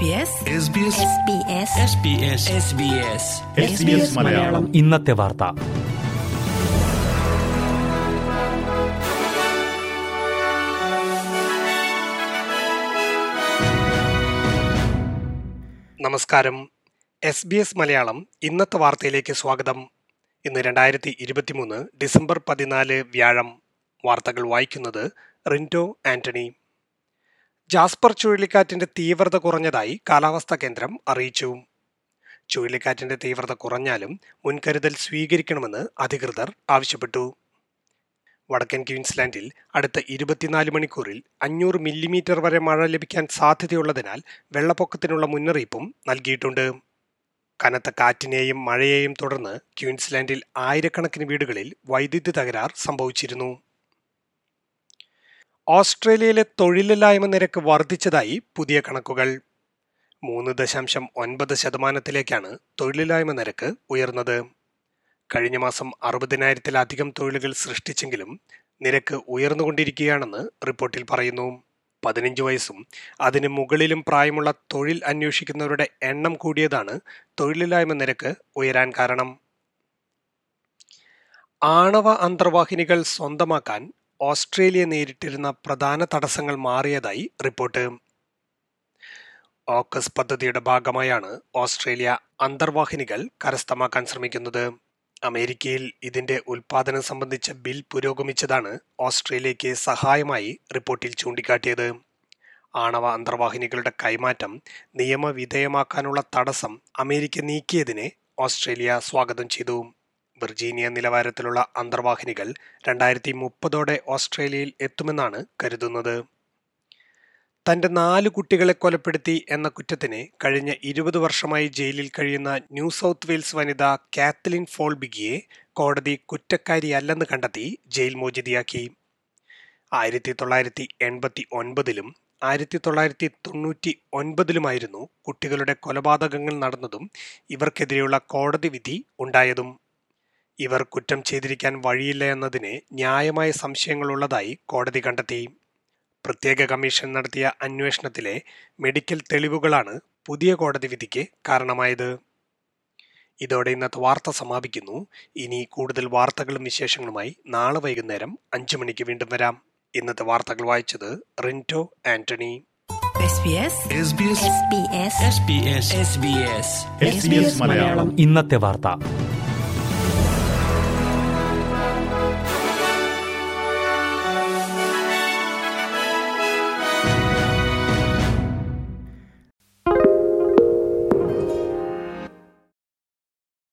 SBS Malayalam. ഇന്നത്തെ വാർത്ത. നമസ്കാരം. എസ് ബി എസ് മലയാളം ഇന്നത്തെ വാർത്തയിലേക്ക് സ്വാഗതം. ഇന്ന് രണ്ടായിരത്തി ഇരുപത്തിമൂന്ന് ഡിസംബർ പതിനാല് വ്യാഴം. വാർത്തകൾ വായിക്കുന്നത് റിന്റോ ആന്റണി. ജാസ്പർ ചുഴലിക്കാറ്റിന്റെ തീവ്രത കുറഞ്ഞതായി കാലാവസ്ഥാ കേന്ദ്രം അറിയിച്ചു. ചുഴലിക്കാറ്റിന്റെ തീവ്രത കുറഞ്ഞാലും മുൻകരുതൽ സ്വീകരിക്കണമെന്ന് അധികൃതർ ആവശ്യപ്പെട്ടു. വടക്കൻ ക്യൂൻസ്ലാൻഡിൽ അടുത്ത ഇരുപത്തിനാല് മണിക്കൂറിൽ അഞ്ഞൂറ് മില്ലിമീറ്റർ വരെ മഴ ലഭിക്കാൻ സാധ്യതയുള്ളതിനാൽ വെള്ളപ്പൊക്കത്തിനുള്ള മുന്നറിയിപ്പും നൽകിയിട്ടുണ്ട്. കനത്ത കാറ്റിനെയും മഴയെയും തുടർന്ന് ക്യൂൻസ്ലാൻഡിൽ ആയിരക്കണക്കിന് വീടുകളിൽ വൈദ്യുതി തകരാർ സംഭവിച്ചിരുന്നു. ഓസ്ട്രേലിയയിലെ തൊഴിലില്ലായ്മ നിരക്ക് വർദ്ധിച്ചതായി പുതിയ കണക്കുകൾ. മൂന്ന് ദശാംശം ഒൻപത് ശതമാനത്തിലേക്കാണ് തൊഴിലില്ലായ്മ നിരക്ക് ഉയർന്നത്. കഴിഞ്ഞ മാസം അറുപതിനായിരത്തിലധികം തൊഴിലുകൾ സൃഷ്ടിച്ചെങ്കിലും നിരക്ക് ഉയർന്നുകൊണ്ടിരിക്കുകയാണെന്ന് റിപ്പോർട്ടിൽ പറയുന്നു. പതിനഞ്ച് വയസ്സും അതിന് മുകളിലും പ്രായമുള്ള തൊഴിൽ അന്വേഷിക്കുന്നവരുടെ എണ്ണം കൂടിയതാണ് തൊഴിലില്ലായ്മ നിരക്ക് ഉയരാൻ കാരണം. ആണവ അന്തർവാഹിനികൾ സ്വന്തമാക്കാൻ ഓസ്ട്രേലിയ നേരിട്ടിരുന്ന പ്രധാന തടസ്സങ്ങൾ മാറിയതായി റിപ്പോർട്ട്. ഓക്കസ് പദ്ധതിയുടെ ഭാഗമായാണ് ഓസ്ട്രേലിയ അന്തർവാഹിനികൾ കരസ്ഥമാക്കാൻ ശ്രമിക്കുന്നത്. അമേരിക്കയിൽ ഇതിന്റെ ഉൽപാദനം സംബന്ധിച്ച ബിൽ പുരോഗമിച്ചതാണ് ഓസ്ട്രേലിയയ്ക്ക് സഹായമായി റിപ്പോർട്ടിൽ ചൂണ്ടിക്കാട്ടിയത്. ആണവ അന്തർവാഹിനികളുടെ കൈമാറ്റം നിയമവിധേയമാക്കാനുള്ള തടസ്സം അമേരിക്ക നീക്കിയതിനെ ഓസ്ട്രേലിയ സ്വാഗതം ചെയ്തു. വിർജീനിയ നിലവാരത്തിലുള്ള അന്തർവാഹിനികൾ രണ്ടായിരത്തി മുപ്പതോടെ ഓസ്ട്രേലിയയിൽ എത്തുമെന്നാണ് കരുതുന്നത്. തന്റെ നാല് കുട്ടികളെ കൊലപ്പെടുത്തി എന്ന കുറ്റത്തിന് കഴിഞ്ഞ ഇരുപത് വർഷമായി ജയിലിൽ കഴിയുന്ന ന്യൂ സൗത്ത് വെയിൽസ് വനിത കാത്ലിൻ ഫോൾബിഗിയെ കോടതി കുറ്റക്കാരിയല്ലെന്ന് കണ്ടെത്തി ജയിൽ മോചിതയാക്കി. ആയിരത്തി തൊള്ളായിരത്തി എൺപത്തി ഒൻപതിലും ആയിരത്തി തൊള്ളായിരത്തി തൊണ്ണൂറ്റി ഒൻപതിലുമായിരുന്നു കുട്ടികളുടെ കൊലപാതകങ്ങൾ നടന്നതും ഇവർക്കെതിരെയുള്ള കോടതി വിധി ഉണ്ടായതും. ഇവർ കുറ്റം ചെയ്തിരിക്കാൻ വഴിയില്ല എന്നതിന് ന്യായമായ സംശയങ്ങളുള്ളതായി കോടതി കണ്ടെത്തി. പ്രത്യേക കമ്മീഷൻ നടത്തിയ അന്വേഷണത്തിലെ മെഡിക്കൽ തെളിവുകളാണ് പുതിയ കോടതി വിധിക്ക് കാരണമായത്. ഇതോടെ ഇന്നത്തെ വാർത്ത സമാപിക്കുന്നു. ഇനി കൂടുതൽ വാർത്തകളും വിശേഷങ്ങളുമായി നാളെ വൈകുന്നേരം അഞ്ചു മണിക്ക് വീണ്ടും വരാം. ഇന്നത്തെ വാർത്തകൾ വായിച്ചത് Rinto Antony. SBS SBS SBS Malayalam. ഇന്നത്തെ വാർത്ത.